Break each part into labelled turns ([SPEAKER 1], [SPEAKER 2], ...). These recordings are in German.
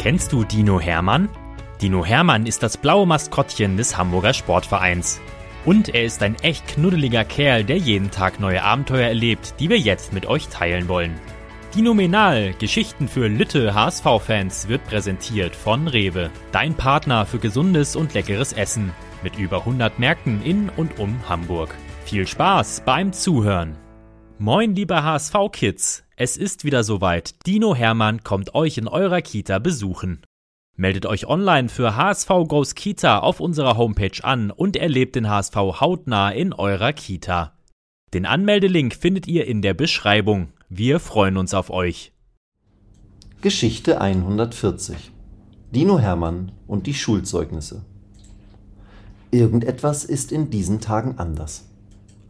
[SPEAKER 1] Kennst du Dino Hermann? Dino Hermann ist das blaue Maskottchen des Hamburger Sportvereins. Und er ist ein echt knuddeliger Kerl, der jeden Tag neue Abenteuer erlebt, die wir jetzt mit euch teilen wollen. Dinomenal, Geschichten für Lütte HSV-Fans, wird präsentiert von Rewe, dein Partner für gesundes und leckeres Essen, mit über 100 Märkten in und um Hamburg. Viel Spaß beim Zuhören! Moin, liebe HSV-Kids! Es ist wieder soweit. Dino Hermann kommt euch in eurer Kita besuchen. Meldet euch online für HSV Goes Kita auf unserer Homepage an und erlebt den HSV hautnah in eurer Kita. Den Anmeldelink findet ihr in der Beschreibung. Wir freuen uns auf euch.
[SPEAKER 2] Geschichte 140 Dino Hermann und die Schulzeugnisse Irgendetwas ist in diesen Tagen anders.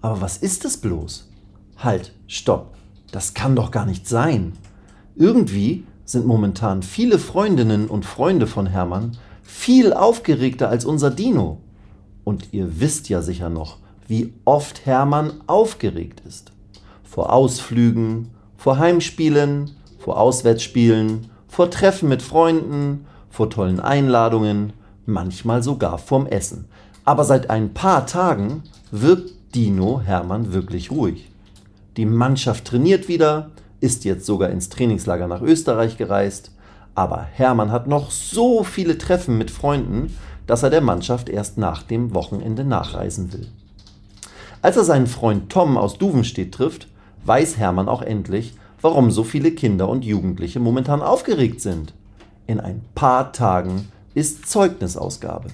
[SPEAKER 2] Aber was ist es bloß? Halt, stopp. Das kann doch gar nicht sein. Irgendwie sind momentan viele Freundinnen und Freunde von Hermann viel aufgeregter als unser Dino. Und ihr wisst ja sicher noch, wie oft Hermann aufgeregt ist. Vor Ausflügen, vor Heimspielen, vor Auswärtsspielen, vor Treffen mit Freunden, vor tollen Einladungen, manchmal sogar vorm Essen. Aber seit ein paar Tagen wirkt Dino Hermann wirklich ruhig. Die Mannschaft trainiert wieder, ist jetzt sogar ins Trainingslager nach Österreich gereist. Aber Hermann hat noch so viele Treffen mit Freunden, dass er der Mannschaft erst nach dem Wochenende nachreisen will. Als er seinen Freund Tom aus Duvenstedt trifft, weiß Hermann auch endlich, warum so viele Kinder und Jugendliche momentan aufgeregt sind. In ein paar Tagen ist Zeugnisausgabe.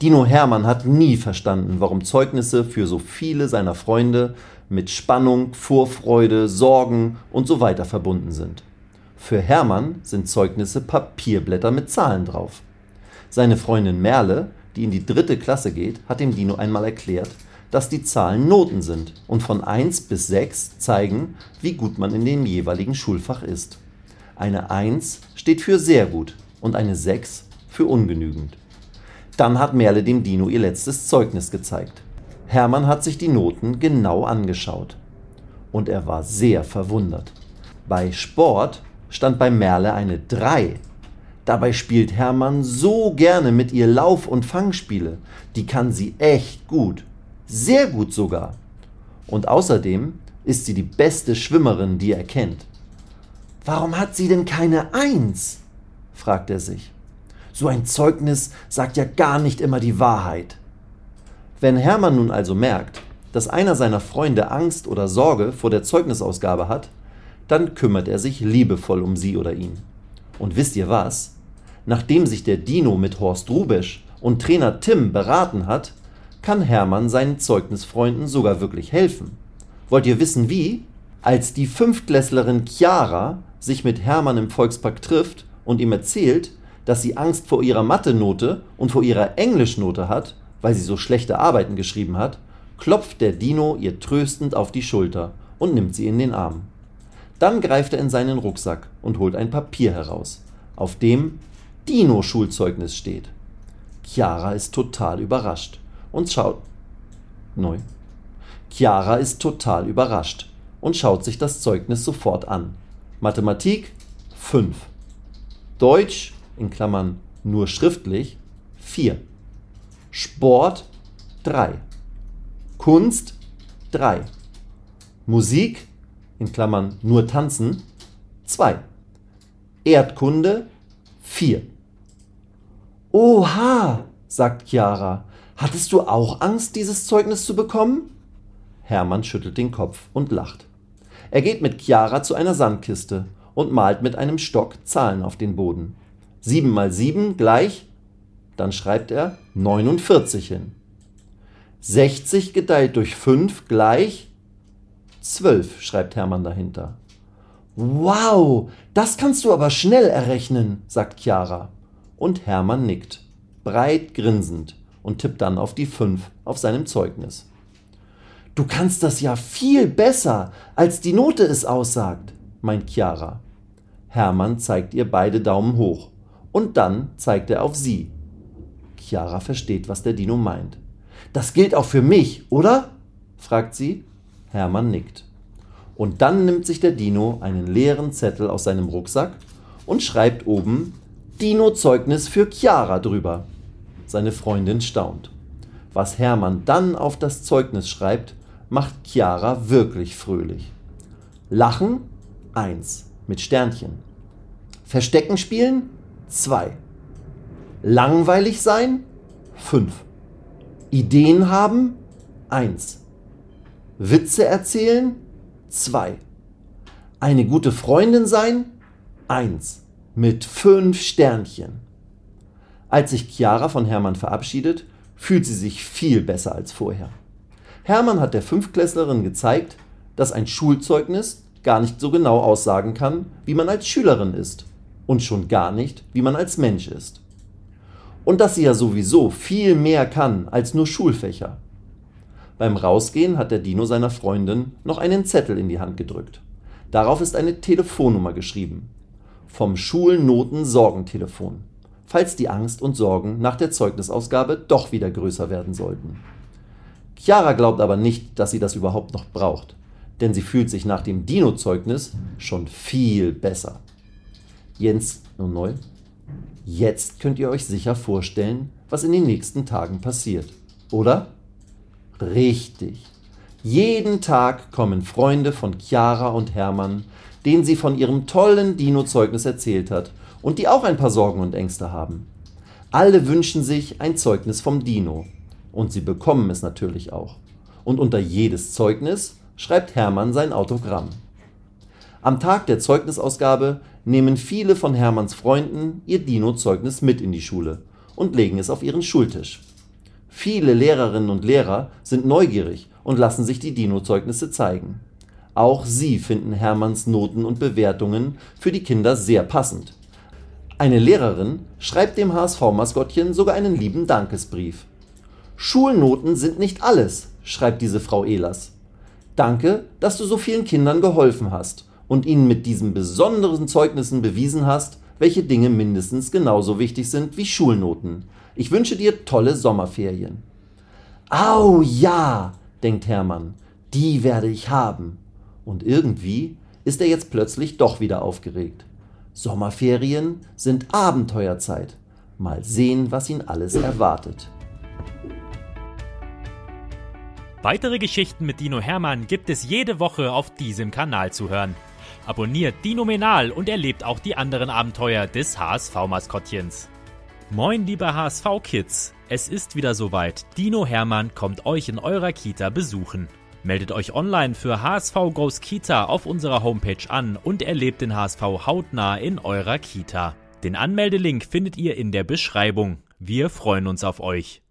[SPEAKER 2] Dino Hermann hat nie verstanden, warum Zeugnisse für so viele seiner Freunde mit Spannung, Vorfreude, Sorgen und so weiter verbunden sind. Für Hermann sind Zeugnisse Papierblätter mit Zahlen drauf. Seine Freundin Merle, die in die dritte Klasse geht, hat dem Dino einmal erklärt, dass die Zahlen Noten sind und von 1 bis 6 zeigen, wie gut man in dem jeweiligen Schulfach ist. Eine 1 steht für sehr gut und eine 6 für ungenügend. Dann hat Merle dem Dino ihr letztes Zeugnis gezeigt. Hermann hat sich die Noten genau angeschaut. Und er war sehr verwundert. Bei Sport stand bei Merle eine 3. Dabei spielt Hermann so gerne mit ihr Lauf- und Fangspiele. Die kann sie echt gut. Sehr gut sogar. Und außerdem ist sie die beste Schwimmerin, die er kennt. Warum hat sie denn keine Eins? fragt er sich. So ein Zeugnis sagt ja gar nicht immer die Wahrheit. Wenn Hermann nun also merkt, dass einer seiner Freunde Angst oder Sorge vor der Zeugnisausgabe hat, dann kümmert er sich liebevoll um sie oder ihn. Und wisst ihr was? Nachdem sich der Dino mit Horst Rubesch und Trainer Tim beraten hat, kann Hermann seinen Zeugnisfreunden sogar wirklich helfen. Wollt ihr wissen wie? Als die Fünftklässlerin Chiara sich mit Hermann im Volkspark trifft und ihm erzählt, dass sie Angst vor ihrer Mathe-Note und vor ihrer Englischnote hat, weil sie so schlechte Arbeiten geschrieben hat, klopft der Dino ihr tröstend auf die Schulter und nimmt sie in den Arm. Dann greift er in seinen Rucksack und holt ein Papier heraus, auf dem Dino-Schulzeugnis steht. Chiara ist total überrascht und schaut. Neu. Chiara ist total überrascht und schaut sich das Zeugnis sofort an. Mathematik 5. Deutsch in Klammern nur schriftlich 4. Sport 3. Kunst 3. Musik in Klammern nur tanzen 2. Erdkunde 4. Oha, sagt Chiara. Hattest du auch Angst, dieses Zeugnis zu bekommen? Hermann schüttelt den Kopf und lacht. Er geht mit Chiara zu einer Sandkiste und malt mit einem Stock Zahlen auf den Boden. 7 mal 7 gleich, dann schreibt er 49 hin. 60 geteilt durch 5 gleich 12, schreibt Hermann dahinter. Wow, das kannst du aber schnell errechnen, sagt Chiara. Und Hermann nickt, breit grinsend und tippt dann auf die 5 auf seinem Zeugnis. Du kannst das ja viel besser, als die Note es aussagt, meint Chiara. Hermann zeigt ihr beide Daumen hoch und dann zeigt er auf sie. Chiara versteht, was der Dino meint. Das gilt auch für mich, oder? fragt sie. Hermann nickt. Und dann nimmt sich der Dino einen leeren Zettel aus seinem Rucksack und schreibt oben Dino-Zeugnis für Chiara drüber. Seine Freundin staunt. Was Hermann dann auf das Zeugnis schreibt, macht Chiara wirklich fröhlich. Lachen 1 mit Sternchen. Verstecken spielen 2. Langweilig sein 5. Ideen haben 1. Witze erzählen 2. Eine gute Freundin sein 1 mit 5 Sternchen. Als sich Chiara von Hermann verabschiedet, fühlt sie sich viel besser als vorher. Hermann hat der Fünftklässlerin gezeigt, dass ein Schulzeugnis gar nicht so genau aussagen kann, wie man als Schülerin ist und schon gar nicht, wie man als Mensch ist. Und dass sie ja sowieso viel mehr kann als nur Schulfächer. Beim Rausgehen hat der Dino seiner Freundin noch einen Zettel in die Hand gedrückt. Darauf ist eine Telefonnummer geschrieben. Vom Schulnoten-Sorgentelefon, falls die Angst und Sorgen nach der Zeugnisausgabe doch wieder größer werden sollten. Chiara glaubt aber nicht, dass sie das überhaupt noch braucht, denn sie fühlt sich nach dem Dino-Zeugnis schon viel besser. Jens, nun neu. Jetzt könnt ihr euch sicher vorstellen, was in den nächsten Tagen passiert, oder? Richtig. Jeden Tag kommen Freunde von Chiara und Hermann, denen sie von ihrem tollen Dino-Zeugnis erzählt hat und die auch ein paar Sorgen und Ängste haben. Alle wünschen sich ein Zeugnis vom Dino, und sie bekommen es natürlich auch. Und unter jedes Zeugnis schreibt Hermann sein Autogramm. Am Tag der Zeugnisausgabe nehmen viele von Hermanns Freunden ihr Dino-Zeugnis mit in die Schule und legen es auf ihren Schultisch. Viele Lehrerinnen und Lehrer sind neugierig und lassen sich die Dino-Zeugnisse zeigen. Auch sie finden Hermanns Noten und Bewertungen für die Kinder sehr passend. Eine Lehrerin schreibt dem HSV-Maskottchen sogar einen lieben Dankesbrief. Schulnoten sind nicht alles, schreibt diese Frau Ehlers. Danke, dass du so vielen Kindern geholfen hast und ihnen mit diesen besonderen Zeugnissen bewiesen hast, welche Dinge mindestens genauso wichtig sind wie Schulnoten. Ich wünsche dir tolle Sommerferien. Au ja, denkt Hermann, die werde ich haben. Und irgendwie ist er jetzt plötzlich doch wieder aufgeregt. Sommerferien sind Abenteuerzeit. Mal sehen, was ihn alles erwartet.
[SPEAKER 1] Weitere Geschichten mit Dino Hermann gibt es jede Woche auf diesem Kanal zu hören. Abonniert Dino Menal und erlebt auch die anderen Abenteuer des HSV-Maskottchens. Moin, liebe HSV-Kids! Es ist wieder soweit. Dino Hermann kommt euch in eurer Kita besuchen. Meldet euch online für HSV Goes Kita auf unserer Homepage an und erlebt den HSV hautnah in eurer Kita. Den Anmeldelink findet ihr in der Beschreibung. Wir freuen uns auf euch.